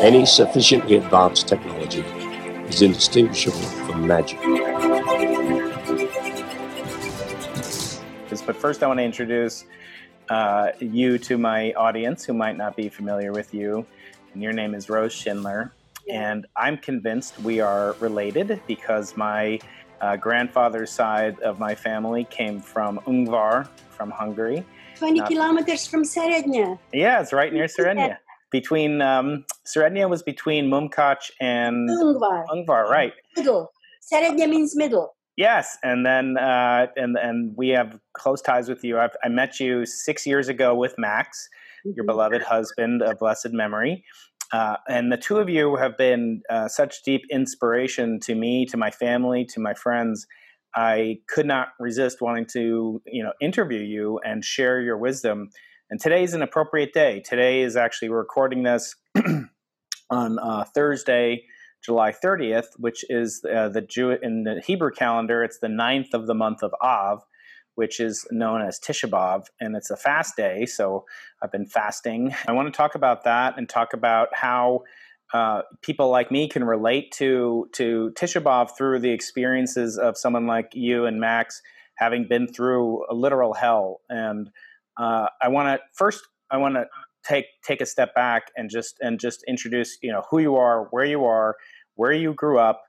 Any sufficiently advanced technology is indistinguishable from magic. But first, I want to introduce uh, you to my audience who might not be familiar with you. And your name is Rose Schindler. And I'm convinced we are related because my uh, grandfather's side of my family came from Ungvar, from Hungary. 20 Uh, kilometers from Serednya. Yeah, it's right near Serenia. Between um, Serenia was between Munkac and Ungvar, Ungvar, right? middle. Serednya means middle. Yes, and then uh, and and we have close ties with you. I've, I met you six years ago with Max, your Mhm. beloved husband of blessed memory, uh, and the two of you have been uh, such deep inspiration to me, to my family, to my friends. I could not resist wanting to you know interview you and share your wisdom. And today is an appropriate day. Today is actually recording this on uh, Thursday. July 30th, which is uh, the Jew in the Hebrew calendar, it's the ninth of the month of Av, which is known as Tisha B'av, and it's a fast day. So I've been fasting. I want to talk about that and talk about how uh, people like me can relate to to Tisha B'av through the experiences of someone like you and Max, having been through a literal hell. And uh, I want to first, I want to take take a step back and just and just introduce you know who you are, where you are, where you grew up.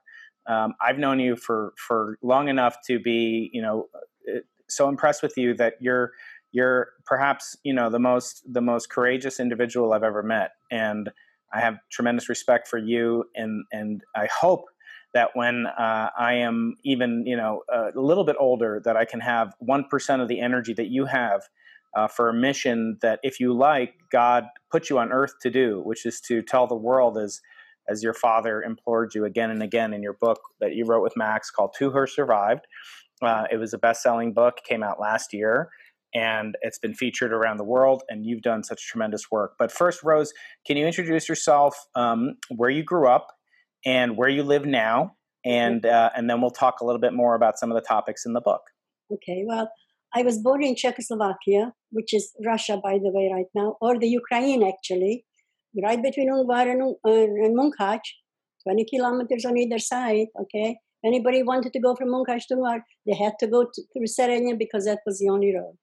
Um, I've known you for for long enough to be you know uh, so impressed with you that you're you're perhaps you know the most the most courageous individual I've ever met, and I have tremendous respect for you, and and I hope that when uh, I am even you know a little bit older, that I can have one percent of the energy that you have uh, for a mission that, if you like, God put you on earth to do, which is to tell the world as as your father implored you again and again in your book that you wrote with Max called "Two Who Survived." Uh, it was a best-selling book, came out last year, and it's been featured around the world. And you've done such tremendous work. But first, Rose, can you introduce yourself, um, where you grew up, and where you live now, and uh, and then we'll talk a little bit more about some of the topics in the book. Okay, well, I was born in Czechoslovakia, which is Russia, by the way, right now, or the Ukraine, actually, right between Ungvar and, uh, and Munkac, 20 kilometers on either side, okay? Anybody wanted to go from Munkac to Ungvar, they had to go to, through Serenya because that was the only road.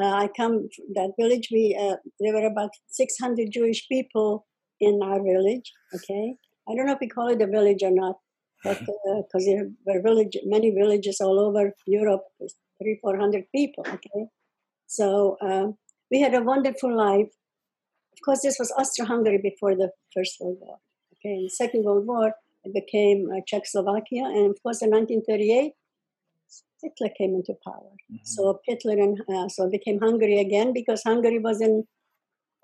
Uh, I come from that village. We uh, there were about 600 Jewish people in our village. Okay, I don't know if we call it a village or not, because there were village, many villages all over Europe, three, four hundred people. Okay, so um, we had a wonderful life. Of course, this was Austro-Hungary before the First World War. Okay, in the Second World War, it became uh, Czechoslovakia, and of course, in 1938, Hitler came into power. So Hitler and uh, so it became Hungary again because Hungary was in,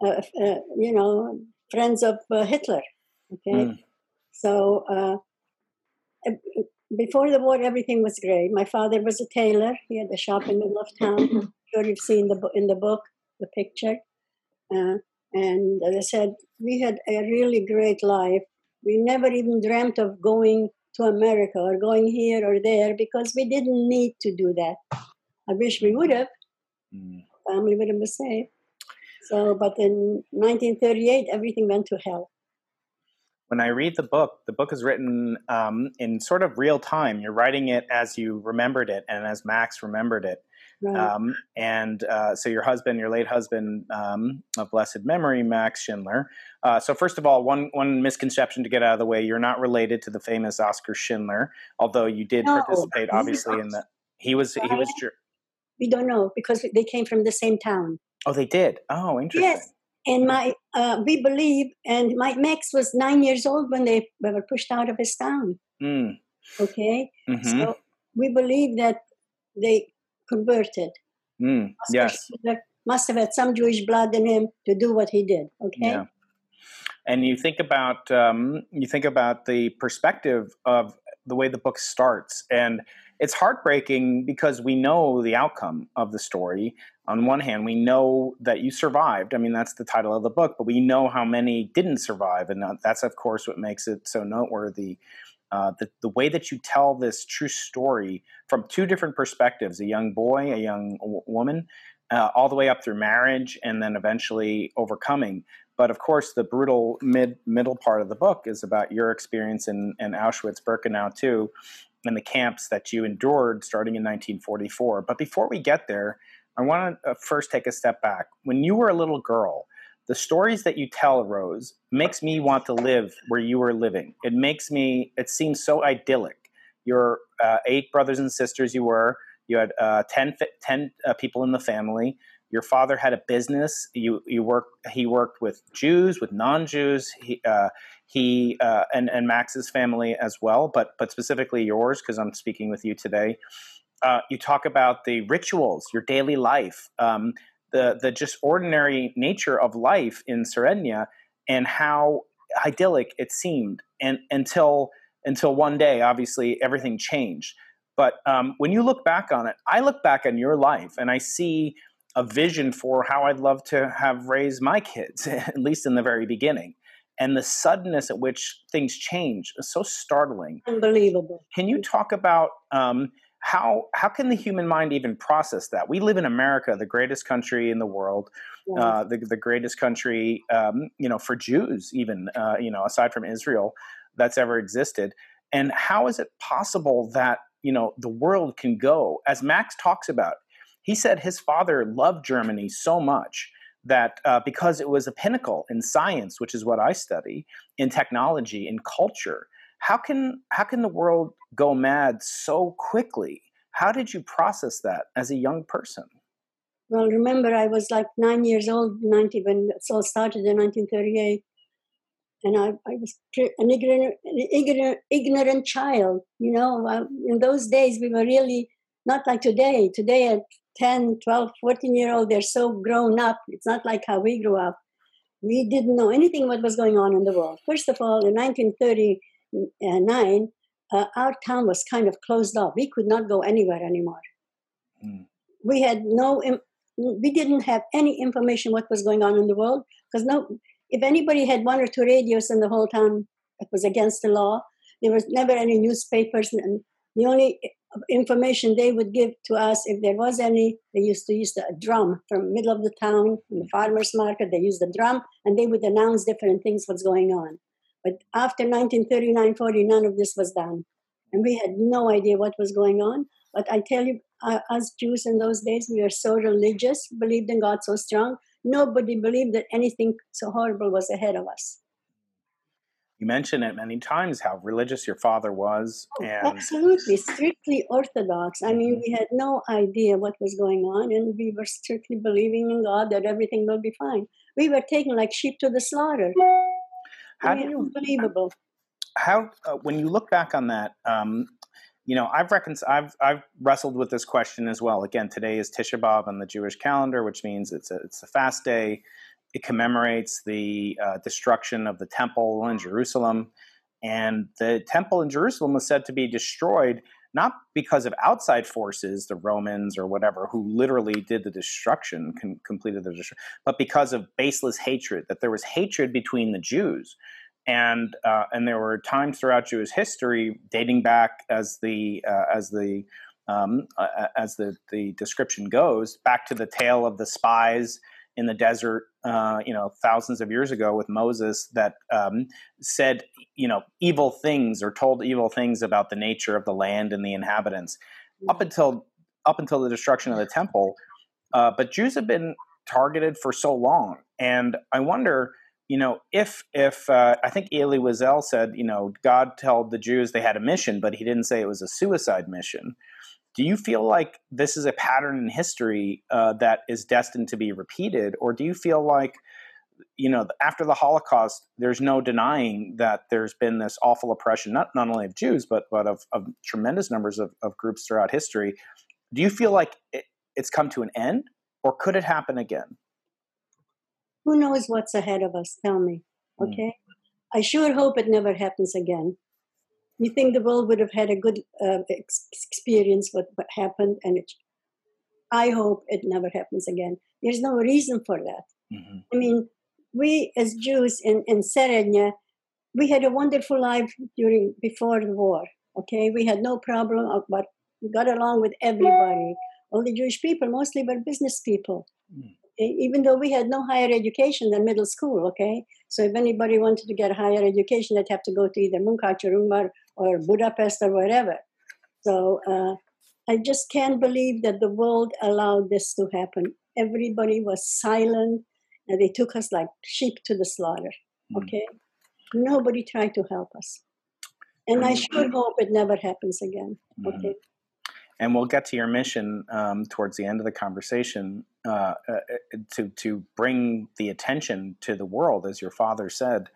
uh, uh, you know, friends of uh, Hitler. Okay, Mm. so uh, uh, before the war, everything was great. My father was a tailor. He had a shop in the middle of town. sure you've seen the in the book the picture. Uh, and as I said, we had a really great life. We never even dreamt of going to America or going here or there because we didn't need to do that. I wish we would have. Mm. Family would have been safe. So, but in 1938, everything went to hell. When I read the book, the book is written um, in sort of real time. You're writing it as you remembered it and as Max remembered it. Right. Um, and uh, so your husband, your late husband um, of blessed memory, Max Schindler. Uh, so first of all, one one misconception to get out of the way: you're not related to the famous Oscar Schindler, although you did No, participate, obviously, in the. He was he was. We don't know because they came from the same town. Oh, they did. Oh, interesting. Yes. And my, uh, we believe, and my Max was nine years old when they were pushed out of his town. Mm, Okay, mhm, so we believe that they converted. mm, yes. Must have had some Jewish blood in him to do what he did. Okay, Yeah. And you think about um, you think about the perspective of the way the book starts, and it's heartbreaking because we know the outcome of the story. On one hand, we know that you survived. I mean, that's the title of the book, but we know how many didn't survive, and that's of course what makes it so noteworthy. Uh, the, the way that you tell this true story from two different perspectives a young boy, a young w- woman, uh, all the way up through marriage and then eventually overcoming. But of course, the brutal mid middle part of the book is about your experience in, in Auschwitz Birkenau too, and the camps that you endured starting in 1944. But before we get there, I want to uh, first take a step back. When you were a little girl, the stories that you tell, Rose, makes me want to live where you were living. It makes me. It seems so idyllic. Your uh, eight brothers and sisters. You were. You had uh, 10, 10 uh, people in the family. Your father had a business. You you work. He worked with Jews, with non-Jews. He uh, he uh, and and Max's family as well, but but specifically yours because I'm speaking with you today. Uh, you talk about the rituals, your daily life, um, the the just ordinary nature of life in Serenya, and how idyllic it seemed, and until until one day, obviously everything changed. But um, when you look back on it, I look back on your life and I see a vision for how I'd love to have raised my kids, at least in the very beginning. And the suddenness at which things change is so startling. Unbelievable. Can you talk about um, how how can the human mind even process that? We live in America, the greatest country in the world, yes. uh, the the greatest country, um, you know, for Jews, even uh, you know, aside from Israel, that's ever existed. And how is it possible that you know the world can go as Max talks about? He said his father loved Germany so much that uh, because it was a pinnacle in science, which is what I study, in technology, in culture, how can how can the world go mad so quickly? How did you process that as a young person? Well, remember, I was like nine years old, 90, when it all started in 1938. And I, I was an ignorant, an ignorant, ignorant child. You know, in those days, we were really not like today. Today, at 10, 12, 14 year old, they're so grown up. It's not like how we grew up. We didn't know anything what was going on in the world. First of all, in 1939, uh, our town was kind of closed off. We could not go anywhere anymore. Mm. We had no, we didn't have any information what was going on in the world because no, if anybody had one or two radios in the whole town, it was against the law. There was never any newspapers, and the only information they would give to us if there was any they used to use the drum from middle of the town in the farmers market they used the drum and they would announce different things what's going on but after 1939 40 none of this was done. And we had no idea what was going on. But i tell you uh, us jews in those days we were so religious believed in god so strong nobody believed that anything so horrible was ahead of us. You mentioned it many times how religious your father was oh, and absolutely. Strictly orthodox. I mean mm-hmm. we had no idea what was going on and we were strictly believing in god that everything will be fine. We were taken like sheep to the slaughter how do you unbelievable how uh, when you look back on that um, you know i've reckoned i've i've wrestled with this question as well again today is tisha b'av on the jewish calendar which means it's a it's a fast day it commemorates the uh, destruction of the temple in Jerusalem. And the temple in Jerusalem was said to be destroyed not because of outside forces, the Romans or whatever, who literally did the destruction, com- completed the destruction, but because of baseless hatred, that there was hatred between the Jews. And, uh, and there were times throughout Jewish history, dating back as the, uh, as the, um, uh, as the, the description goes, back to the tale of the spies in the desert, uh, you know, thousands of years ago with Moses that um, said, you know, evil things or told evil things about the nature of the land and the inhabitants, up until up until the destruction of the temple. Uh, but Jews have been targeted for so long, and I wonder, you know, if if uh, I think Elie Wiesel said, you know, God told the Jews they had a mission, but he didn't say it was a suicide mission. Do you feel like this is a pattern in history uh, that is destined to be repeated, or do you feel like, you know, after the Holocaust, there's no denying that there's been this awful oppression, not not only of Jews, but but of, of tremendous numbers of, of groups throughout history. Do you feel like it, it's come to an end, or could it happen again? Who knows what's ahead of us? Tell me, hmm. okay? Mm. I sure hope it never happens again you think the world would have had a good uh, experience what, what happened and it, i hope it never happens again there's no reason for that mm-hmm. i mean we as jews in, in serenya we had a wonderful life during before the war okay we had no problem but we got along with everybody all the Jewish people mostly were business people. Mm. Even though we had no higher education than middle school, okay? So if anybody wanted to get higher education, they'd have to go to either Munkac or Umar or Budapest or wherever. So uh, I just can't believe that the world allowed this to happen. Everybody was silent and they took us like sheep to the slaughter. Mm. Okay? Nobody tried to help us. And I sure hope it never happens again. Mm. Okay? and we'll get to your mission um, towards the end of the conversation uh, uh, to to bring the attention to the world, as your father said.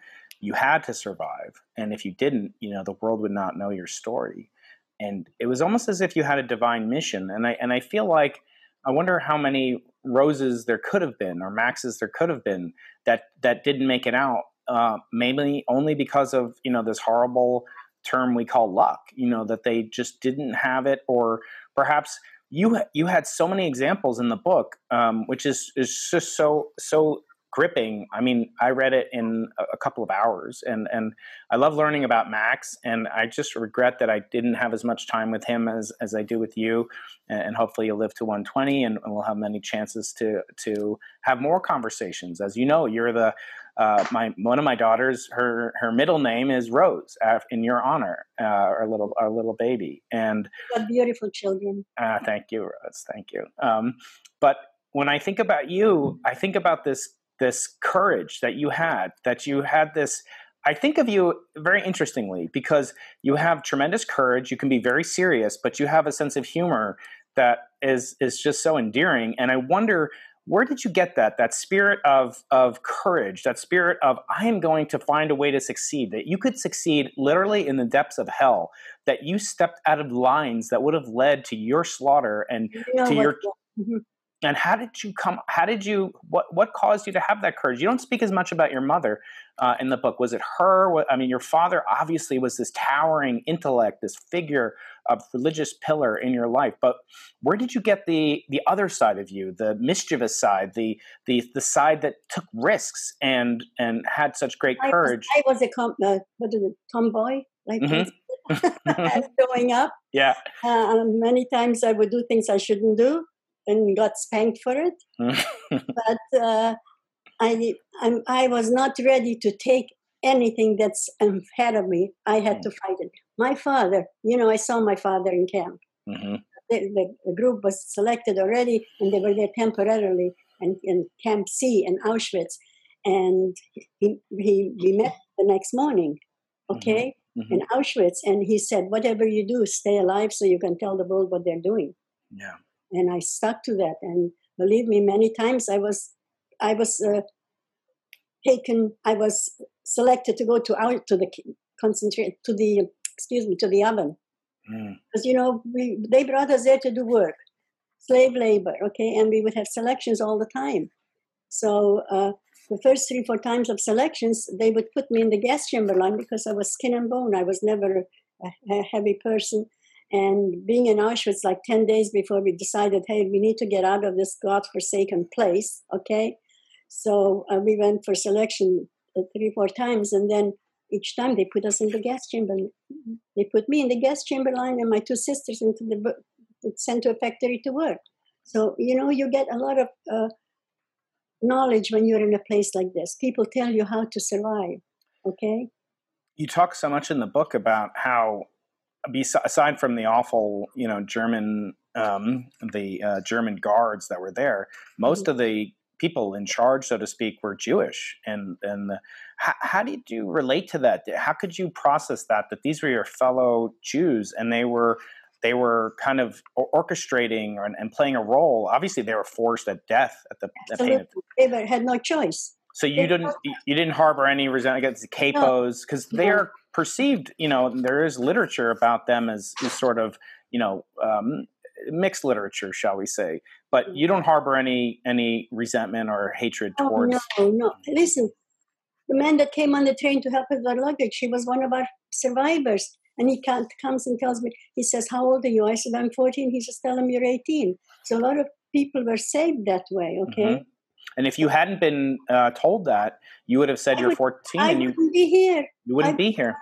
You had to survive, and if you didn't, you know the world would not know your story. And it was almost as if you had a divine mission. And I and I feel like I wonder how many roses there could have been, or Maxes there could have been that that didn't make it out. Uh, mainly only because of you know this horrible term we call luck you know that they just didn't have it or perhaps you you had so many examples in the book um, which is is just so so gripping. I mean i read it in a couple of hours and and i love learning about max and i just regret that i didn't have as much time with him as as i do with you and hopefully you'll live to 120 and we'll have many chances to to have more conversations. As you know you're the uh, my one of my daughters, her her middle name is Rose in your honor, uh, our little our little baby, and beautiful children. Uh, thank you, Rose. Thank you. Um, but when I think about you, I think about this this courage that you had, that you had this. I think of you very interestingly because you have tremendous courage. You can be very serious, but you have a sense of humor that is is just so endearing. And I wonder where did you get that that spirit of of courage that spirit of i am going to find a way to succeed that you could succeed literally in the depths of hell that you stepped out of lines that would have led to your slaughter and to your mm-hmm. And how did you come how did you what what caused you to have that courage? You don't speak as much about your mother uh, in the book. Was it her? I mean your father obviously was this towering intellect this figure of religious pillar in your life. But where did you get the the other side of you the mischievous side the the the side that took risks and and had such great courage i was, I was a com- uh, what is it tomboy like mm-hmm. growing up. Yeah. Uh, many times i would do things i shouldn't do and got spanked for it. but uh, I, I'm, I was not ready to take anything that's ahead of me. I had mm. to fight it. My father, you know, I saw my father in camp. Mm-hmm. The, the, the, group was selected already, and they were there temporarily in, in Camp C in Auschwitz. And he, he, we met the next morning, mm-hmm. okay, mm-hmm. in Auschwitz. And he said, Whatever you do, stay alive so you can tell the world what they're doing. Yeah and I stuck to that. And believe me, many times I was, I was uh, taken, I was selected to go to out to the concentrate to the excuse me to the oven because mm. you know we they brought us there to do work, slave labor, okay, and we would have selections all the time. So uh, the first three four times of selections, they would put me in the gas chamber line because I was skin and bone. I was never a, a heavy person and being in Auschwitz like 10 days before we decided, hey, we need to get out of this godforsaken place, okay? So uh, we went for selection uh, three, four times, and then each time they put us in the gas chamber. They put me in the gas chamber line and my two sisters into the sent to a factory to work. So, you know, you get a lot of uh, knowledge when you're in a place like this. People tell you how to survive, okay? You talk so much in the book about how aside from the awful, you know, German um, the uh, German guards that were there, most mm-hmm. of the people in charge, so to speak, were Jewish. And and the, how, how, did you relate to that? How could you process that? That these were your fellow Jews, and they were they were kind of orchestrating and, and playing a role. Obviously, they were forced at death at the. Absolutely, at they had no choice. So you didn't you didn't harbor any resentment against the capos because no. they are perceived, you know, there is literature about them as, as sort of, you know, um, mixed literature, shall we say? But you don't harbor any any resentment or hatred towards. oh, towards. No, no. Listen, the man that came on the train to help with our luggage, he was one of our survivors. And he comes and tells me, he says, How old are you? I said, I'm 14. He says, Tell him you're 18. So a lot of people were saved that way, okay? Mm-hmm. And if you hadn't been uh, told that, you would have said I you're would, 14 I and you wouldn't be here. You wouldn't I, be here.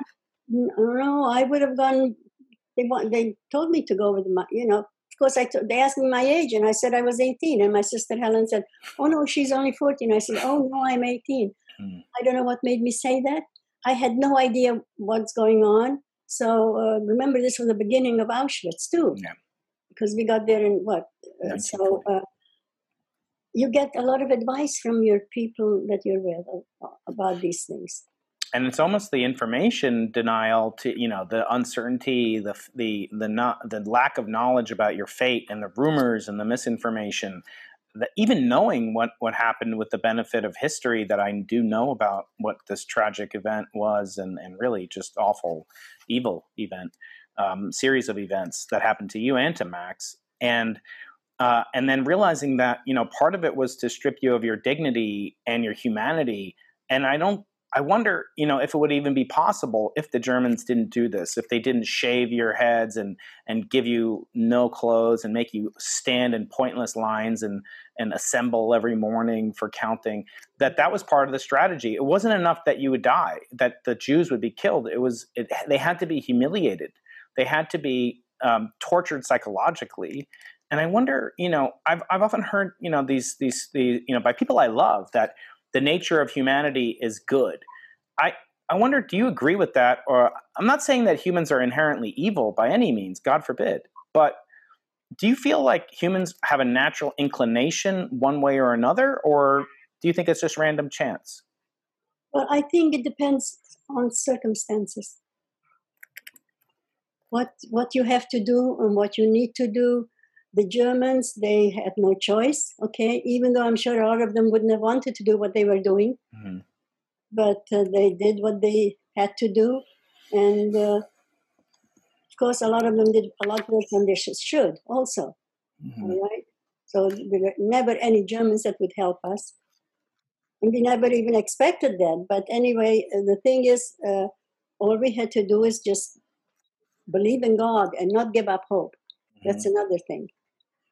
No, I would have gone. They want. They told me to go with my. You know, of course, I t- they asked me my age, and I said I was 18. And my sister Helen said, "Oh no, she's only 14." I said, "Oh no, I'm 18." Hmm. I don't know what made me say that. I had no idea what's going on. So uh, remember, this was the beginning of Auschwitz too, Yeah. because we got there in what? Uh, so uh, you get a lot of advice from your people that you're with about these things. and it's almost the information denial to you know the uncertainty the the the not the lack of knowledge about your fate and the rumors and the misinformation that even knowing what what happened with the benefit of history that I do know about what this tragic event was and and really just awful evil event um, series of events that happened to you and to Max and uh, and then realizing that you know part of it was to strip you of your dignity and your humanity and I don't I wonder, you know, if it would even be possible if the Germans didn't do this, if they didn't shave your heads and and give you no clothes and make you stand in pointless lines and and assemble every morning for counting, that that was part of the strategy. It wasn't enough that you would die, that the Jews would be killed. It was it, they had to be humiliated, they had to be um, tortured psychologically. And I wonder, you know, I've I've often heard, you know, these these the you know by people I love that the nature of humanity is good. I I wonder, do you agree with that? Or I'm not saying that humans are inherently evil by any means, God forbid. But do you feel like humans have a natural inclination one way or another, or do you think it's just random chance? Well, I think it depends on circumstances. What what you have to do and what you need to do. The Germans, they had no choice. Okay, even though I'm sure a lot of them wouldn't have wanted to do what they were doing, Mhm. but uh, they did what they had to do, and uh, of course, a lot of them did a lot worse than they should. Also, Mhm. all right. So there were never any Germans that would help us. And we never even expected that. But anyway, uh, the thing is, uh, all we had to do is just believe in God and not give up hope. That's another thing.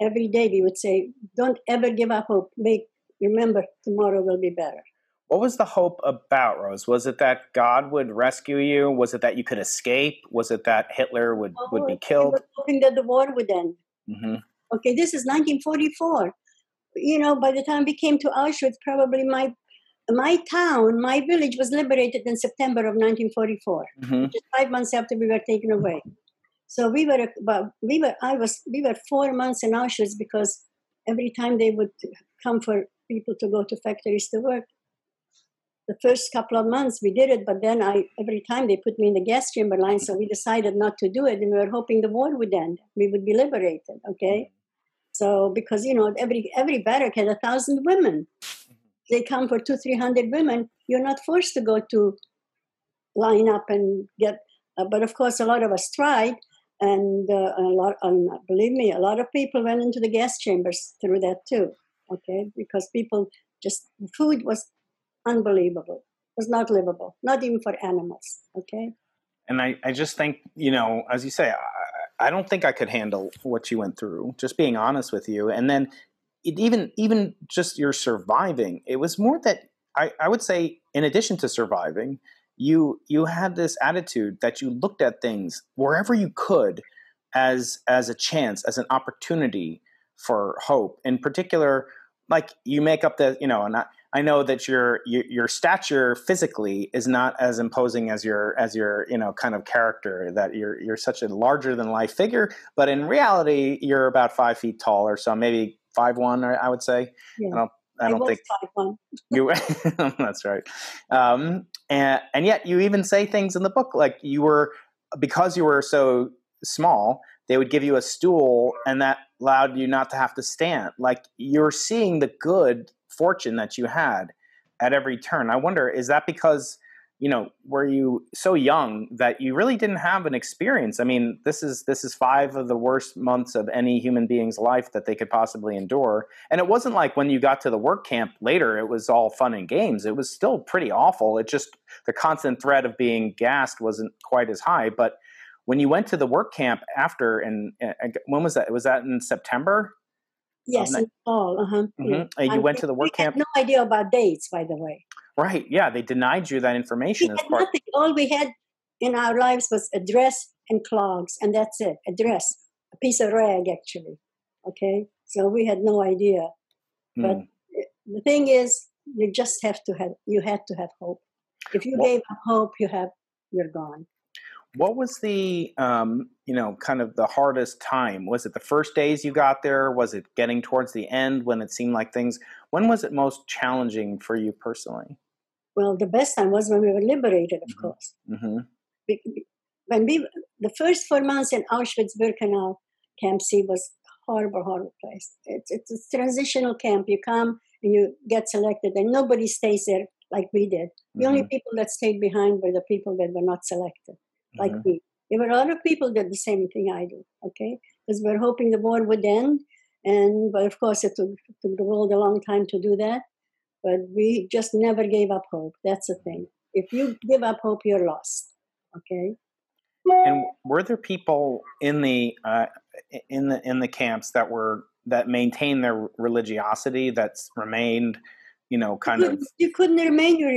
Every day we would say, don't ever give up hope. Make remember tomorrow will be better. What was the hope about, Rose? Was it that God would rescue you? Was it that you could escape? Was it that Hitler would, would Oh, be we killed? hoping that the war would end. hmm Okay, this is 1944. You know, by the time we came to Auschwitz, probably my my town, my village was liberated in September of 1944, hmm just five months after we were taken away. So we were about we were I was we were four months in Auschwitz because every time they would come for people to go to factories to work. The first couple of months we did it, but then I every time they put me in the gas chamber line, so we decided not to do it, and we were hoping the war would end. We would be liberated. Okay. So because you know every every barrack had a thousand women, they come for two three hundred women. You're not forced to go to line up and get. Uh, but of course, a lot of us tried, and uh, a lot. Um, believe me, a lot of people went into the gas chambers through that too. Okay, because people just food was unbelievable. It was not livable, not even for animals. Okay. And I, I just think, you know, as you say, I, I don't think I could handle what you went through, just being honest with you. And then it even even just your surviving, it was more that I, I would say, in addition to surviving, you you had this attitude that you looked at things wherever you could as as a chance, as an opportunity for hope. In particular, like you make up the, you know, and I, I know that your, your your stature physically is not as imposing as your as your you know kind of character. That you're you're such a larger than life figure, but in reality, you're about five feet tall or so, maybe five one. I would say. Yeah. I don't. I don't think you. that's right. Um, and and yet you even say things in the book like you were because you were so small. They would give you a stool, and that allowed you not to have to stand. Like you're seeing the good fortune that you had at every turn. I wonder, is that because you know were you so young that you really didn't have an experience? I mean, this is this is five of the worst months of any human being's life that they could possibly endure. And it wasn't like when you got to the work camp later, it was all fun and games. It was still pretty awful. It just the constant threat of being gassed wasn't quite as high, but when you went to the work camp after and when was that was that in september Yes, in fall. Uh-huh. Mhm. And you And went to the work camp no idea about dates, by the way. Right yeah they denied you that We information as had part nothing. All we had in our lives was a dress and clogs, and that's it. A dress, a piece of rag actually. Okay, so we had no idea. But Mm. the thing is, you just have to have you had to have hope. If you What- gave up hope, you have you're gone. What was the, um, you know, kind of the hardest time? Was it the first days you got there? Was it getting towards the end when it seemed like things? When was it most challenging for you personally? Well, the best time was when we were liberated, of Mhm. course. hmm be- When we the first four months in Auschwitz Birkenau Camp C was horrible, horrible place. It's it's a transitional camp. You come and you get selected, and nobody stays there like we did. The only people that stayed behind were the people that were not selected, like Mhm. me. There were other people that did the same thing I do, okay? Because we are hoping the war would end. And but of course, it took, took the world a long time to do that. But we just never gave up hope. That's the thing. If you give up hope, you're lost. Okay. And were there people in the uh, in the in the camps that were that maintained their religiosity that's remained, you know, kind you, of you couldn't remain your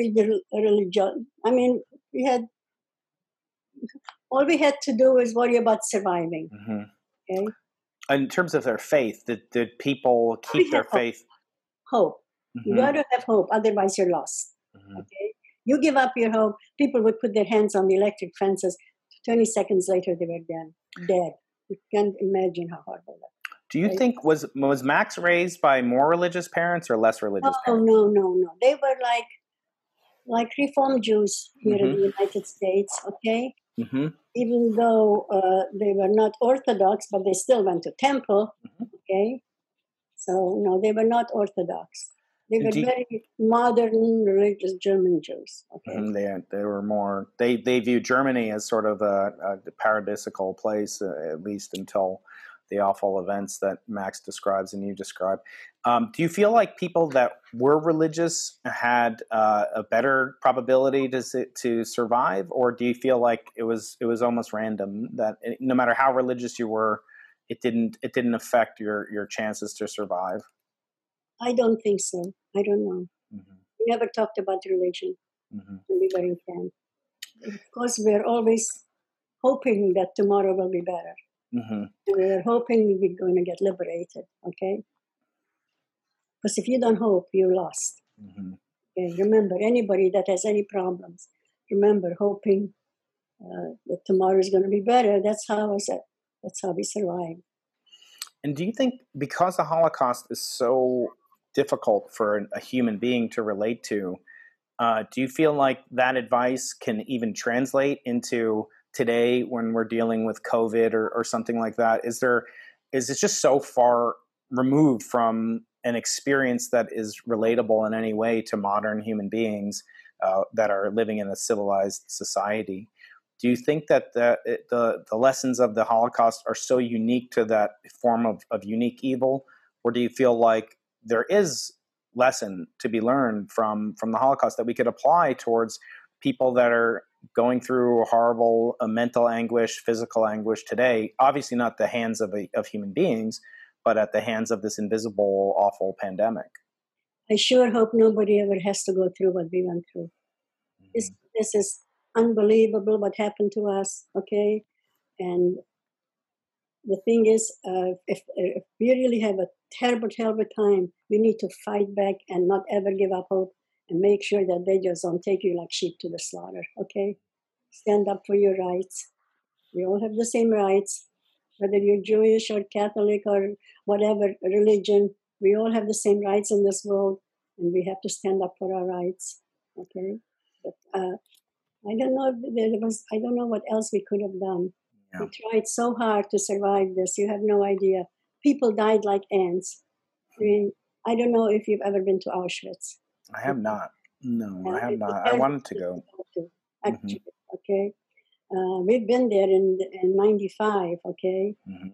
religion. I mean, we had all we had to do was worry about surviving. Mhm. Okay, in terms of their faith. Did did people keep their hope. faith? hope. You Mhm, gotta have hope, otherwise you're lost. mhm. Okay, you give up your hope. People would put their hands on the electric fences. Twenty seconds later, they were dead. Dead. You can't imagine how horrible that. Do you Right. think was was Max raised by more religious parents or less religious Oh parents? no, no, no. They were like like Reform Jews here in Mm-hmm. the United States. Okay, hmm even though uh, they were not Orthodox, but they still went to temple. Mhm. Okay, so no, they were not Orthodox. They were very modern, religious German Jews. Okay, hmm They they were more they they view Germany as sort of a, a paradisical place uh, at least until the awful events that Max describes and you describe. Um, do you feel like people that were religious had uh, a better probability to to survive, or do you feel like it was it was almost random that it, no matter how religious you were, it didn't it didn't affect your your chances to survive? I don't think so. I don't know. hmm We never talked about religion hmm were in camp. Of course, we're always hoping that tomorrow will be better. hmm And we're hoping we're going to get liberated. Okay, because if you don't hope, you're lost. hmm Okay, remember, anybody that has any problems, remember hoping uh, that tomorrow is going to be better. That's how I said. That's how we survive. And do you think because the Holocaust is so difficult for a human being to relate to, uh, do you feel like that advice can even translate into today when we're dealing with COVID or, or something like that? Is there is it just so far removed from an experience that is relatable in any way to modern human beings uh, that are living in a civilized society? Do you think that the, the the lessons of the Holocaust are so unique to that form of, of unique evil, or do you feel like there is lesson to be learned from from the Holocaust that we could apply towards people that are going through horrible uh, mental anguish, physical anguish today? Obviously, not the hands of a, of human beings, but at the hands of this invisible, awful pandemic. I sure hope nobody ever has to go through what we went through. This this is unbelievable what happened to us. Okay, and the thing is, uh, if if we really have a terrible, terrible time, we need to fight back and not ever give up hope and make sure that they just don't take you like sheep to the slaughter. Okay, stand up for your rights. We all have the same rights, whether you're Jewish or Catholic or whatever religion. We all have the same rights in this world, and we have to stand up for our rights. Okay, but uh, I don't know. There was I don't know what else we could have done. Yeah. We tried so hard to survive this. You have no idea. People died like ants. I mean, I don't know if you've ever been to Auschwitz. I have not. No, I Uh, have not. I wanted to go. to, Actually, okay. Uh, we've been there in in '95. Okay, hmm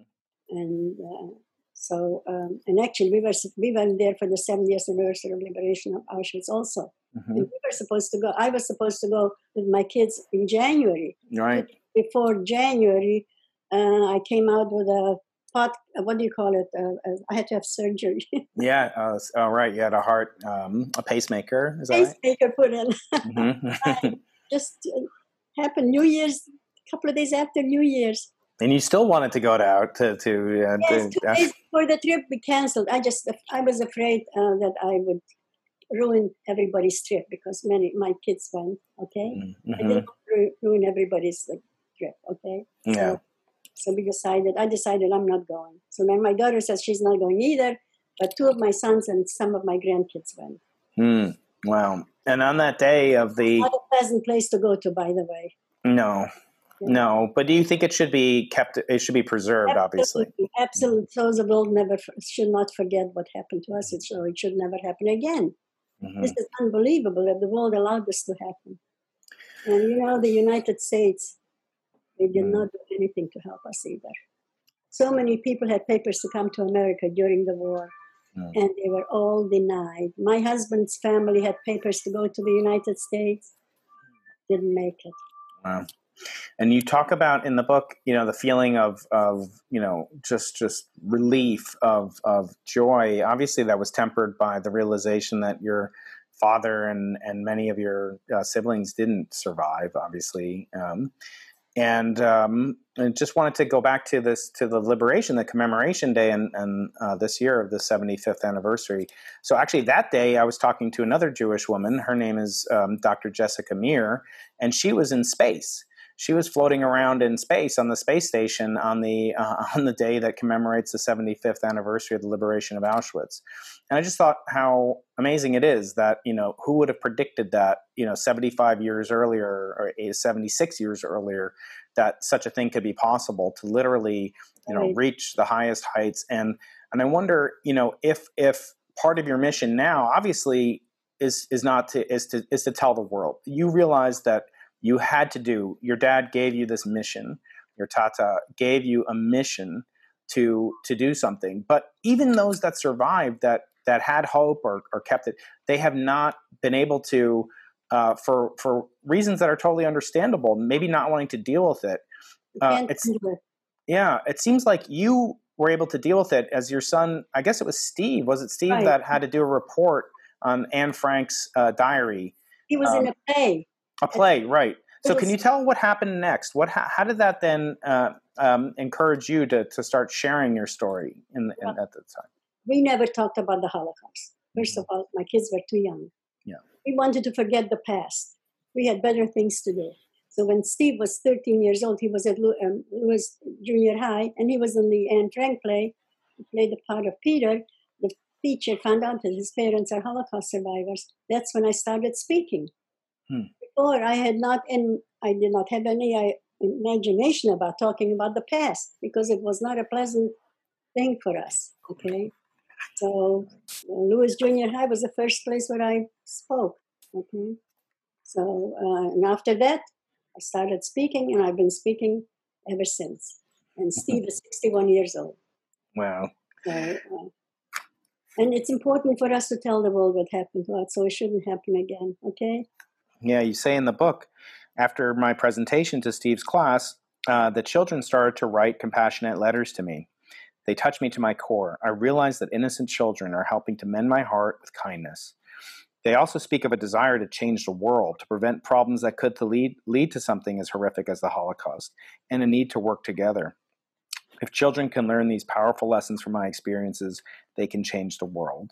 and uh, so um, and actually we were we went there for the 70th anniversary of liberation of Auschwitz also. hmm And we were supposed to go. I was supposed to go with my kids in January. Right. Before January, uh, I came out with a pot. uh, What do you call it? Uh, uh, I had to have surgery. Yeah. Uh, s- oh, right. You had a heart, um, a pacemaker. Is that right? Pacemaker put in. hmm Just uh, happened New Year's, a couple of days after New Year's. And you still wanted to go to out to to, uh, Yes, to two days before the trip be canceled. I just I was afraid uh, that I would ruin everybody's trip because many my kids went. Okay, I Mhm. didn't want to ru- ruin everybody's uh, trip. Okay, Yeah. so, so we decided. I decided I'm not going. So then my daughter says she's not going either. But two of my sons and some of my grandkids went. Hmm. Wow. And on that day of the Not a pleasant place to go to, by the way. no, no. But do you think it should be kept? It should be preserved, obviously. Absolutely, absolutely. So the world never should not forget what happened to us. It should, it should never happen again. Mhm. This is unbelievable that the world allowed this to happen. And you know, the United States, they did Mm. not do anything to help us either. So many people had papers to come to America during the war, Mm. and they were all denied. My husband's family had papers to go to the United States, didn't make it. Wow. And you talk about in the book, you know, the feeling of of you know just just relief of of joy. Obviously, that was tempered by the realization that your father and and many of your uh, siblings didn't survive. Obviously, um, and um, I just wanted to go back to this to the liberation, the commemoration day, and and uh, this year of the 75th anniversary. So actually, that day I was talking to another Jewish woman. Her name is um, Dr. Jessica Meir, and she was in space. She was floating around in space on the space station on the uh, on the day that commemorates the 75th anniversary of the liberation of Auschwitz. And I just thought how amazing it is that you know who would have predicted that you know 75 years earlier or 76 years earlier that such a thing could be possible to literally you know reach the highest heights? And and I wonder you know if if part of your mission now obviously is is not to is to is to tell the world. You realize that you had to do your dad gave you this mission your tata gave you a mission to to do something. But even those that survived that that had hope or, or kept it they have not been able to uh, for for reasons that are totally understandable maybe not wanting to deal with it Uh, it's- yeah it seems like you were able to deal with it as your son i guess it was steve was it steve Right. that had to do a report on anne frank's uh, diary He was in um, a play. a play, right? So, It can you tell what happened next? What how, how did that then uh, um, encourage you to to start sharing your story in, in at the time? We never talked about the Holocaust. First of all, my kids were too young. Mm-hmm. Yeah. We wanted to forget the past. We had better things to do. So when Steve was 13 years old, he was at Lew- um, Lewis Junior High, and he was in the Anne Frank play. He played the part of Peter. The teacher found out that his parents are Holocaust survivors. That's when I started speaking. Hmm. Before I had not, and I did not have any uh, imagination about talking about the past because it was not a pleasant thing for us. Okay. So uh, Lewis Junior High was the first place where I spoke. Okay, so uh, and after that, I started speaking, and I've been speaking ever since. And Steve is 61 years old. Wow. So, uh, and it's important for us to tell the world what happened to us, so it shouldn't happen again. Okay. Yeah, you say in the book, after my presentation to Steve's class, uh, the children started to write compassionate letters to me. They touch me to my core. I realize that innocent children are helping to mend my heart with kindness. They also speak of a desire to change the world, to prevent problems that could to lead, lead to something as horrific as the Holocaust, and a need to work together. If children can learn these powerful lessons from my experiences, they can change the world.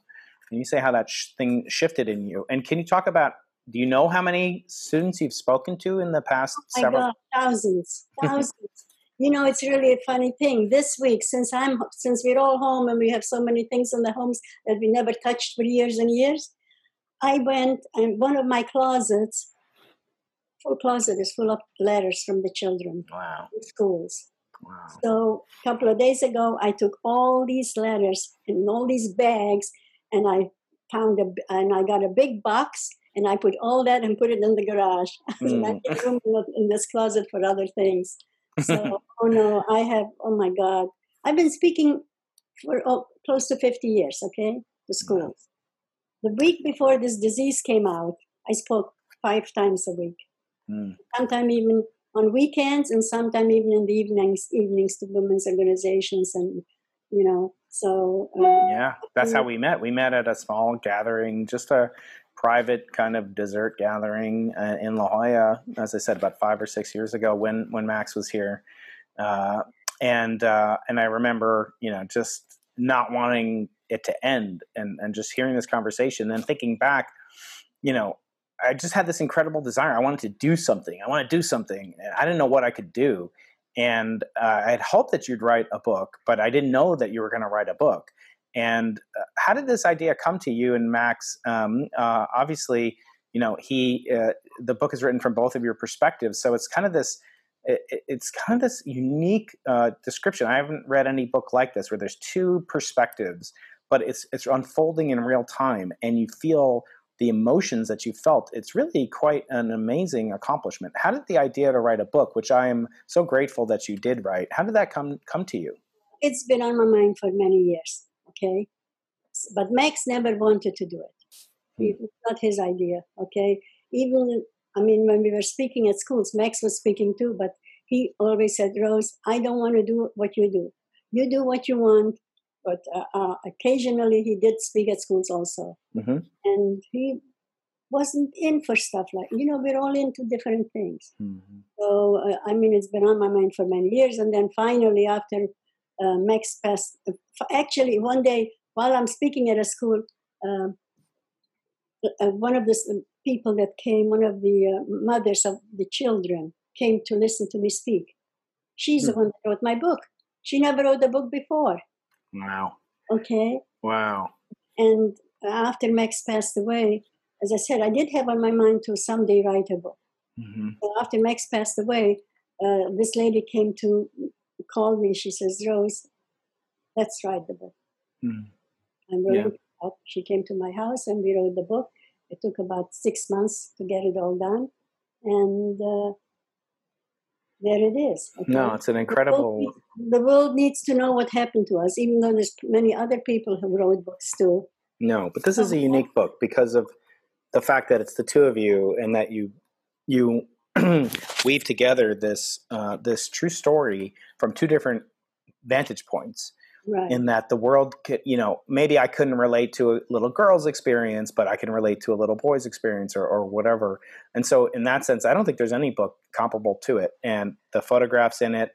And you say how that sh- thing shifted in you. And can you talk about do you know how many students you've spoken to in the past oh I several? got thousands, thousands. You know, it's really a funny thing. This week, since I'm since we're all home and we have so many things in the homes that we never touched for years and years, I went and one of my closets, full closet is full of letters from the children Wow, schools. wow. So a couple of days ago, I took all these letters in all these bags, and I found a and I got a big box, and I put all that and put it in the garage. and I Mm. room in this closet for other things. So, oh no, I have. Oh my God, I've been speaking for oh, close to fifty years. Okay, to schools. The week before this disease came out, I spoke five times a week Mm. sometime even on weekends and sometimes even in the evenings evenings to women's organizations and you know so uh, Yeah, that's how we met. We met at a small gathering, just a private kind of dessert gathering uh, in La Jolla. As I said, about five or six years ago, when when Max was here, uh, and uh, and I remember you know just not wanting it to end and and just hearing this conversation and thinking back you know I just had this incredible desire. I wanted to do something. I want to do something. I didn't know what I could do. And uh, I had hoped that you'd write a book but I didn't know that you were going to write a book and uh, how did this idea come to you and Max um, uh, obviously you know he uh, the book is written from both of your perspectives so it's kind of this it, it's kind of this unique uh, description. I haven't read any book like this where there's two perspectives, but it's it's unfolding in real time, and you feel the emotions that you felt. It's really quite an amazing accomplishment. How did the idea to write a book, which I am so grateful that you did write, how did that come come to you? It's been on my mind for many years. Okay, but Max never wanted to do it. Hmm. It's not his idea. Okay, even I mean, when we were speaking at schools, Max was speaking too, but he always said, Rose, I don't want to do what you do. You do what you want. But uh, uh, occasionally he did speak at schools also. Mm-hmm. And he wasn't in for stuff like, you know, we're all into different things. Mm-hmm. So, uh, I mean, it's been on my mind for many years. And then finally, after uh, Max passed, actually, one day while I'm speaking at a school, um, uh, one of the people that came, one of the uh, mothers of the children, came to listen to me speak. She's mm. the hmm. one that wrote my book. She never wrote a book before. Wow. Okay. Wow. And after Max passed away, as I said, I did have on my mind to someday write a book. Mm-hmm. after Max passed away, uh, this lady came to call me. She says, Rose, let's write the book. Mm. And we yeah. She came to my house and we wrote the book. It took about six months to get it all done. And uh, there it is. Okay? No, it's an incredible. The world, needs, the world, needs, to know what happened to us, even though there's many other people who wrote books too. No, but this is a unique book because of the fact that it's the two of you and that you you weave together this uh, this true story from two different vantage points right. in that the world could, you know, maybe I couldn't relate to a little girl's experience, but I can relate to a little boy's experience or, or whatever. And so, in that sense, I don't think there's any book comparable to it. And the photographs in it,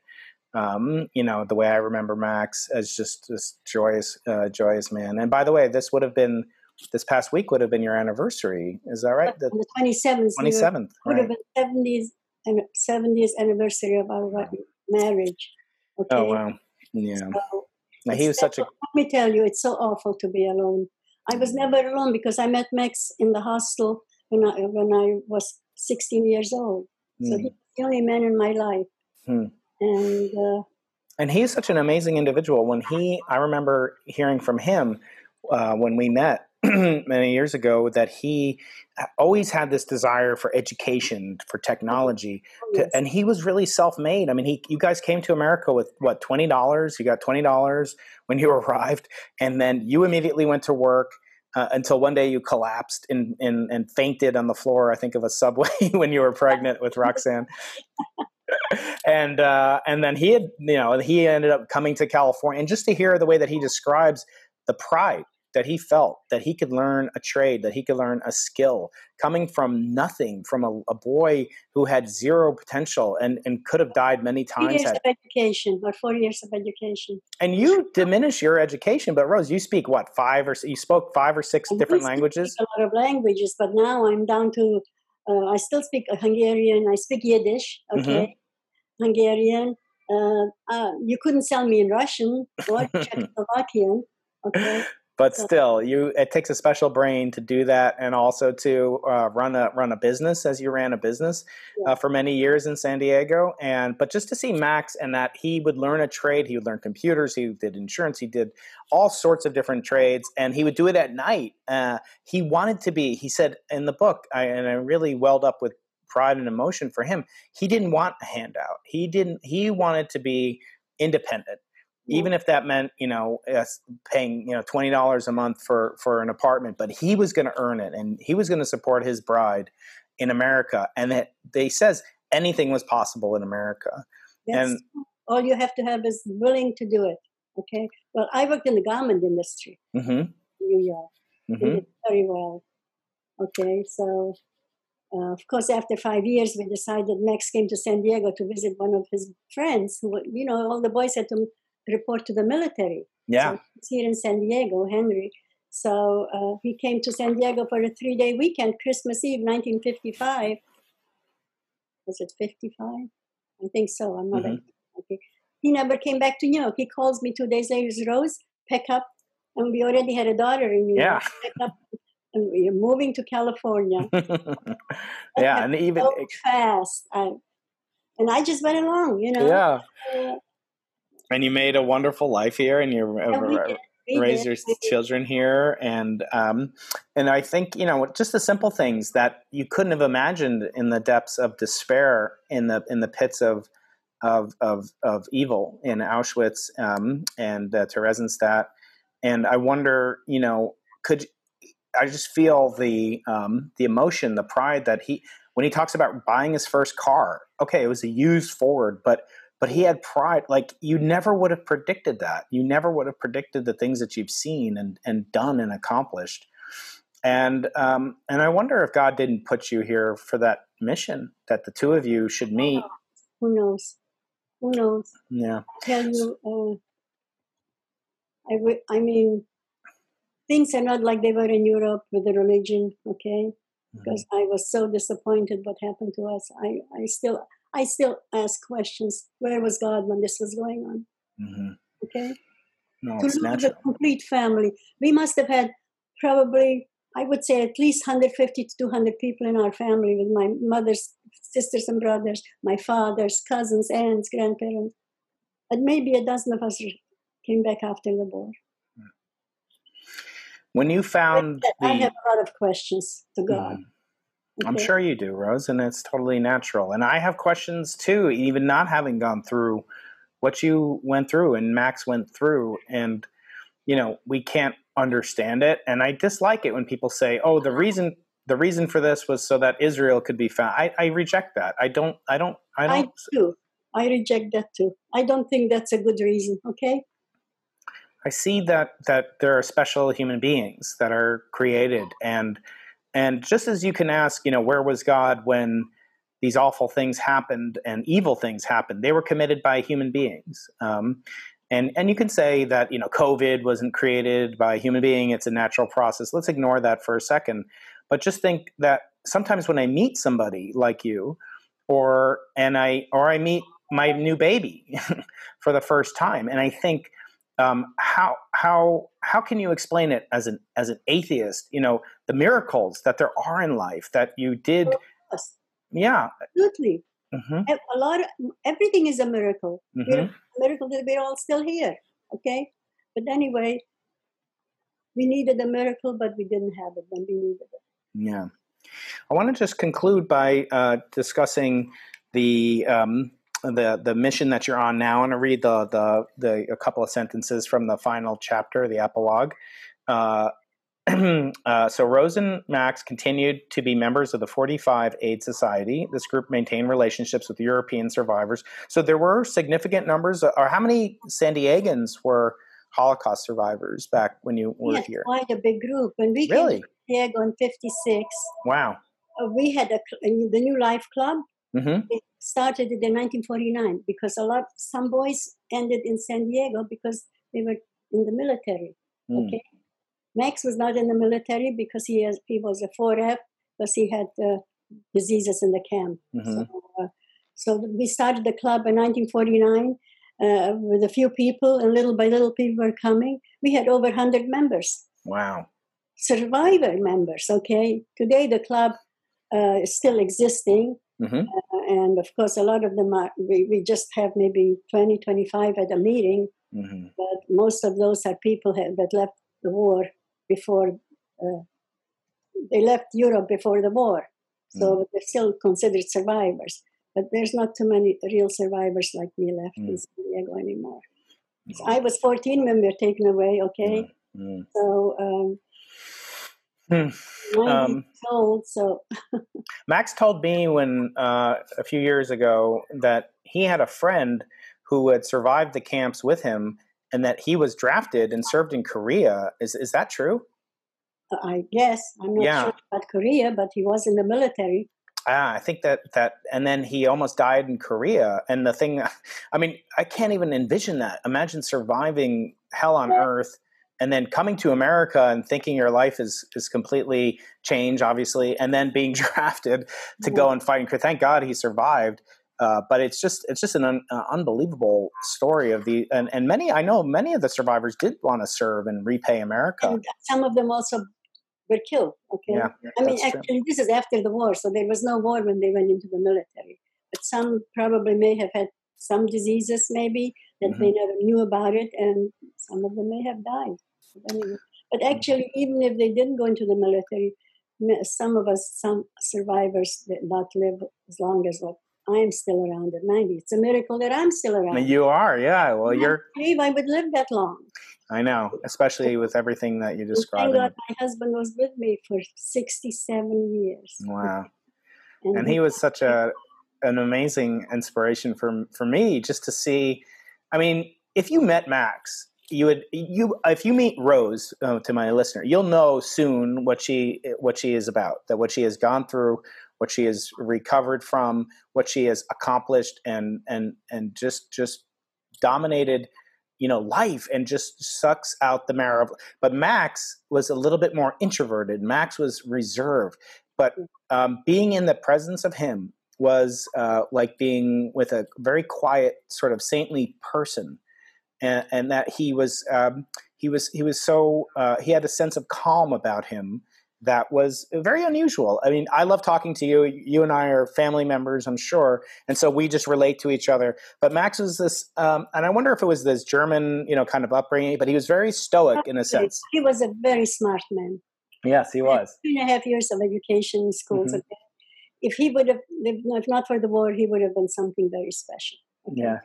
um, you know, the way I remember Max as just this joyous, uh, joyous man. And by the way, this would have been this past week would have been your anniversary. Is that right? The twenty seventh. Twenty seventh. Would right. have been seventies and seventieth anniversary of our marriage. Oh, okay? Oh wow! Yeah. So now, he was such a. Let me tell you, it's so awful to be alone. I was never alone because I met Max in the hostel when I when I was 16 years old. Mm. So hmm. he's the only man in my life. Mm. And uh, and he's such an amazing individual. When he, I remember hearing from him uh, when we met many years ago that he always had this desire for education, for technology, oh, yes. to, and he was really self-made. I mean, he, you guys came to America with what twenty dollars? You got twenty dollars when you arrived, and then you immediately went to work. Uh, until one day you collapsed and, and, and fainted on the floor, I think, of a subway when you were pregnant with Roxanne. and uh, and then he had you know he ended up coming to California, and just to hear the way that he describes the pride that he felt that he could learn a trade, that he could learn a skill, coming from nothing, from a, a boy who had zero potential and, and could have died many times. Years of education, or four years of education. And you diminish your education, but Rose, you speak what five or you spoke five or six I different languages. a lot of languages, but now I'm down to. Uh, I still speak Hungarian. I speak Yiddish. Okay, mm-hmm. Hungarian. Uh, uh, you couldn't sell me in Russian or Czechoslovakian. Okay but still you it takes a special brain to do that and also to uh, run a run a business as you ran a business uh, for many years in san diego. And but just to see max and that he would learn a trade he would learn computers he did insurance he did all sorts of different trades and he would do it at night. Uh, he wanted to be he said in the book I, and i really welled up with pride and emotion for him he didn't want a handout. He didn't he wanted to be independent even if that meant you know paying you know twenty dollars a month for for an apartment, but he was going to earn it, and he was going to support his bride in America, and that they says anything was possible in America. Yes. And all you have to have is willing to do it. Okay. Well, I worked in the garment industry mm-hmm. in New York. Mm-hmm. very well. Okay, so uh, of course, after five years, we decided Max came to San Diego to visit one of his friends. Who, you know, all the boys had to report to the military. Yeah. So he's here in San Diego, Henry. So uh, he came to San Diego for a three day weekend, Christmas Eve, 1955. Was it 55? I think so. I'm not Mhm. okay. He never came back to New York. He calls me two days later, Rose, pack up. And we already had a daughter in New Yeah. York. Pack up. And we are moving to California. yeah, and even so fast. I, and I just went along, you know. yeah, Uh, and you made a wonderful life here, and you and we did, raise your children here, and um, and I think you know just the simple things that you couldn't have imagined in the depths of despair in the in the pits of of of, of evil in Auschwitz um, and uh, Theresienstadt, and I wonder, you know, could I just feel the um, the emotion, the pride that he when he talks about buying his first car. Okay, it was a used Ford, but but he had pride. Like you never would have predicted that. You never would have predicted the things that you've seen and and done and accomplished. And um, and I wonder if God didn't put you here for that mission that the two of you should meet. Who knows? Who knows? Yeah. I tell you, uh, I, w- I mean, things are not like they were in Europe with the religion, okay? Because I was so disappointed what happened to us. I, I still I still ask questions. Where was God when this was going on? hmm Okay? No, to it's lose a complete family. We must have had probably, I would say, at least 150 to 200 people in our family with my mother's sisters and brothers, my father's cousins, aunts, grandparents. And maybe a dozen of us came back after the war. When you found the, I have a lot of questions to God. Mhm. I'm okay? sure you do, Rose, and it's totally natural. And I have questions too, even not having gone through what you went through and Max went through. And, you know, we can't understand it. And I dislike it when people say, oh, the reason the reason for this was so that Israel could be found. I, I reject that. I don't I don't I I don't do. I reject that too. I don't think that's a good reason, okay? I see that that there are special human beings that are created and and just as you can ask, you know, where was God when these awful things happened and evil things happened? They were committed by human beings. Um, and and you can say that you know COVID wasn't created by a human being; it's a natural process. Let's ignore that for a second, but just think that sometimes when I meet somebody like you, or and I or I meet my new baby for the first time, and I think um, how how how can you explain it as an as an atheist? You know the miracles that there are in life that you did. Yes, Yeah. absolutely. hmm A lot of, everything is a miracle. hmm We're a miracle that we're all still here, okay? But anyway, we needed a miracle, but we didn't have it when we needed it. Yeah. I want to just conclude by uh, discussing the um, the the mission that you're on now, and I read the, the the a couple of sentences from the final chapter, the epilogue. Uh, uh, so Rose and Max continued to be members of the 45 Aid Society. This group maintained relationships with European survivors. So there were significant numbers. Or how many San Diegans were Holocaust survivors back when you were had here? quite a big group. When we Really? came to San Diego in 56, Wow. uh, we had a, the New Life Club. hmm It started in 1949 because a lot, some boys ended in San Diego because they were in the military. Mm. Okay. Max was not in the military because he has, he was a 4F because he had uh, diseases in the camp. Mhm. So, uh, so we started the club in 1949 uh, with a few people, and little by little people were coming. We had over 100 members, Wow. survivor members. Okay, today the club uh, is still existing, hmm uh, and of course, a lot of them are. We, we just have maybe 20, 25 at a meeting, hmm but most of those are people ha- that left the war before uh, they left Europe before the war, so they're still considered survivors. But there's not too many real survivors like me left in Mm. San Diego anymore. So I was 14 when we were taken away. Okay, Mm. so um, Hmm. Um, years old. So Max told me when uh, a few years ago that he had a friend who had survived the camps with him, and that he was drafted and served in Korea. Is is that true? I guess I'm not Yeah. sure about Korea, but he was in the military. Ah, I think that that, and then he almost died in Korea. And the thing, I mean, I can't even envision that. Imagine surviving hell on earth and then coming to America and thinking your life is is completely changed, obviously, and then being drafted to go and fight. And thank God he survived. Uh, but it's just it's just an un, uh, unbelievable story of the and, and many I know many of the survivors did want to serve and repay America. And some of them also were killed. Okay, Yeah, I mean, true. actually, this is after the war, so there was no war when they went into the military. But some probably may have had some diseases, maybe that Mm-hmm. they never knew about it, and some of them may have died. But, anyway, but actually, even if they didn't go into the military, some of us, some survivors, did not live as long as what I am still around at 90. It's a miracle that I'm still around. You are, yeah. Well, I you're. can't believe I would live that long. I know, especially with everything that you described. Thank God my husband was with me for 67 years. Wow. and he was such a an amazing inspiration for for me just to see i mean if you met max you would you if you meet rose uh, to my listener you'll know soon what she what she is about that what she has gone through what she has recovered from what she has accomplished and and and just just dominated you know life and just sucks out the marrow but max was a little bit more introverted. Max was reserved but um, being in the presence of him was uh, like being with a very quiet sort of saintly person and, and that he was um, he was he was so uh, he had a sense of calm about him that was very unusual. I mean, I love talking to you. You and I are family members, I'm sure, and so we just relate to each other. But Max was this, um, and I wonder if it was this German, you know, kind of upbringing. But he was very stoic in a sense. He was a very smart man. Yes, he was. Two and a half years of education in schools. Mhm. If he would have, if if not for the war, he would have been something very special. Okay? Yeah.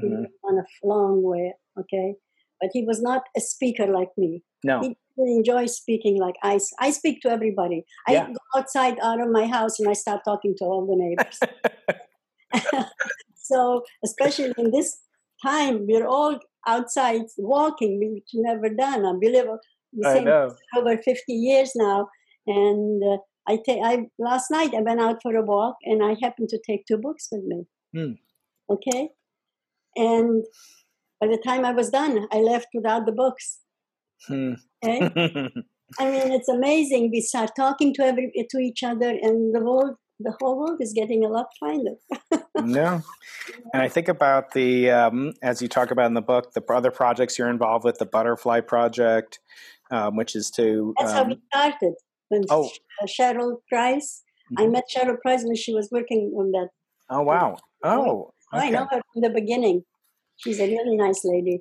He Mhm. have gone a long way. Okay. But he was not a speaker like me. No. He didn't enjoy speaking like I, I speak to everybody. I Yeah. go outside out of my house and I start talking to all the neighbors. so especially in this time, we're all outside walking, which we never done. I believe I know. over 50 years now. And uh, I take, I last night I went out for a walk and I happened to take two books with me. Hmm. Okay. And by the time I was done, I left without the books. Hmm. Okay. I mean, it's amazing. We start talking to every to each other, and the world, the whole world is getting a lot kinder. no. And I think about the, um, as you talk about in the book, the other projects you're involved with, the Butterfly Project, um, which is to. That's how um, we started. When Oh. Uh, Cheryl Price, I Mhm. met Cheryl Price when she was working on that. oh, wow. Oh. I know her from the beginning. She's a really nice lady.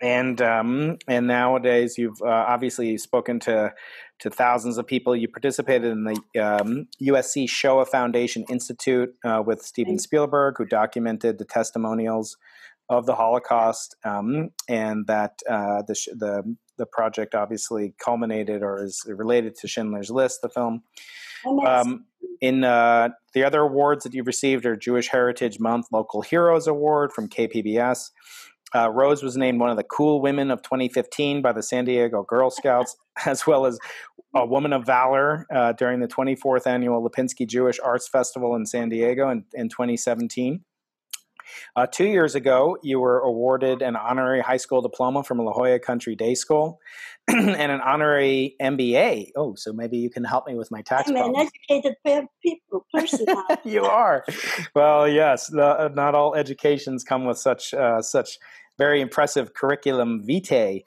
and um, and nowadays you've uh, obviously spoken to to thousands of people. You participated in the um, USC Shoah Foundation Institute uh, with Steven Spielberg, who documented the testimonials of the Holocaust, um, and that uh, the sh- the the project obviously culminated or is related to Schindler's List, the film. Um, in uh, the other awards that you've received are Jewish Heritage Month Local Heroes Award from KPBS. Uh, Rose was named one of the cool women of 2015 by the San Diego Girl Scouts, as well as a woman of valor uh, during the 24th annual Lipinsky Jewish Arts Festival in San Diego in, in 2017. Uh, two years ago, you were awarded an honorary high school diploma from La Jolla Country Day School and an honorary MBA. Oh, so maybe you can help me with my tax I'm an educated people person you are. Well, yes. The, not all educations come with such uh, such very impressive curriculum vitae.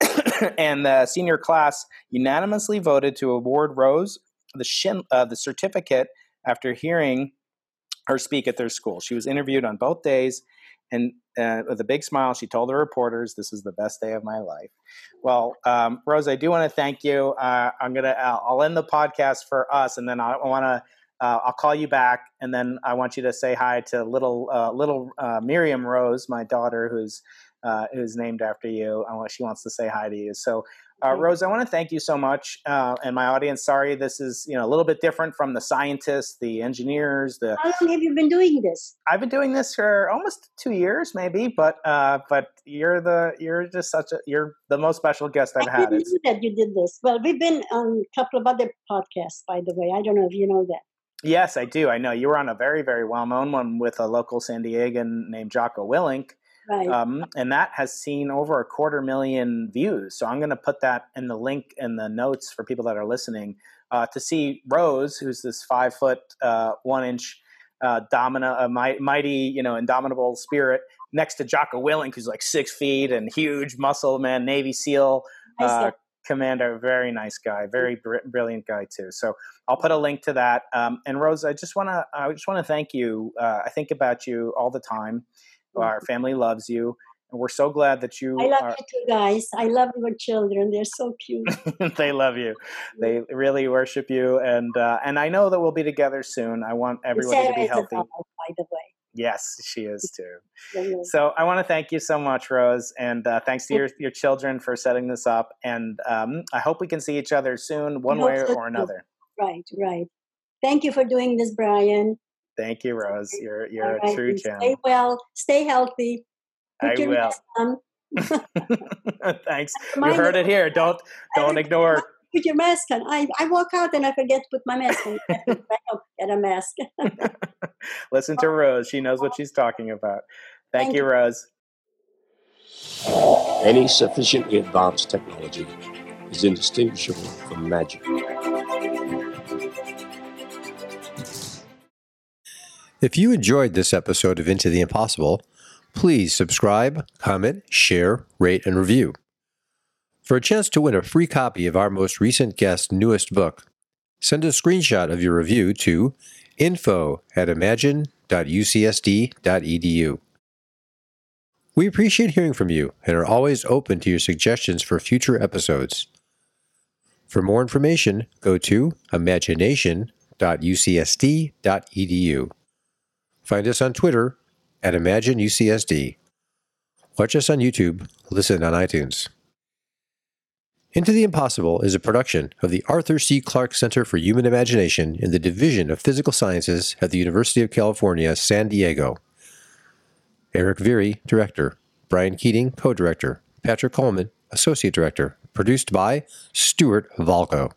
and the senior class unanimously voted to award Rose the shin, uh, the certificate after hearing her speak at their school. She was interviewed on both days, and uh, with a big smile, she told the reporters, "This is the best day of my life." Well, um, Rose, I do want to thank you. Uh, I'm gonna I'll, I'll end the podcast for us, and then I want to. Uh, I'll call you back, and then I want you to say hi to little uh, little uh, Miriam Rose, my daughter, who's uh, who's named after you. I want, she wants to say hi to you. So, uh, Rose, I want to thank you so much, uh, and my audience. Sorry, this is you know a little bit different from the scientists, the engineers. The How long have you been doing this? I've been doing this for almost two years, maybe, but uh, but you're the you're just such a you're the most special guest I've I had. didn't know that you did this. Well, we've been on a couple of other podcasts, by the way. I don't know if you know that. Yes, I do. I know you were on a very, very well known one with a local San Diegan named Jocko Willink. Right. Um, and that has seen over a quarter million views. So I'm going to put that in the link in the notes for people that are listening uh, to see Rose, who's this five foot, uh, one inch uh, domina, a mighty, you know, indomitable spirit, next to Jocko Willink, who's like six feet and huge muscle man, Navy SEAL uh, commander, very nice guy, very br- brilliant guy too. So I'll put a link to that. Um, and Rose, I just want to, I just want to thank you. Uh, I think about you all the time. Our family loves you. And we're so glad that you. I love are, you too, guys. I love your children. They're so cute. they love you. They really worship you, and uh, and I know that we'll be together soon. I want everybody to be healthy. by the way. Yes, she is too. so I want to thank you so much, Rose, and uh, thanks to your, your children for setting this up. And um, I hope we can see each other soon, one way or another. Right, right. Thank you for doing this, Brian. Thank you, Rose. You're you're right. a true gem. Stay well. Stay healthy. Put I will. Thanks. You heard it here. Don't don't ignore. Put your mask on. I, I walk out and I forget to put my mask on. I get a mask. Listen to Rose. She knows what she's talking about. Thank, Thank you, Rose. Any sufficiently advanced technology is indistinguishable from magic. If you enjoyed this episode of Into the Impossible, please subscribe, comment, share, rate, and review. For a chance to win a free copy of our most recent guest's newest book, send a screenshot of your review to info at imagine.ucsd.edu. We appreciate hearing from you and are always open to your suggestions for future episodes. For more information, go to imagination.ucsd.edu. Find us on Twitter at ImagineUCSD. Watch us on YouTube, listen on iTunes. Into the Impossible is a production of the Arthur C. Clarke Center for Human Imagination in the Division of Physical Sciences at the University of California, San Diego. Erik Viirre, Director. Brian Keating, Co Director. Patrick Coleman, Associate Director. Produced by Stuart Valco.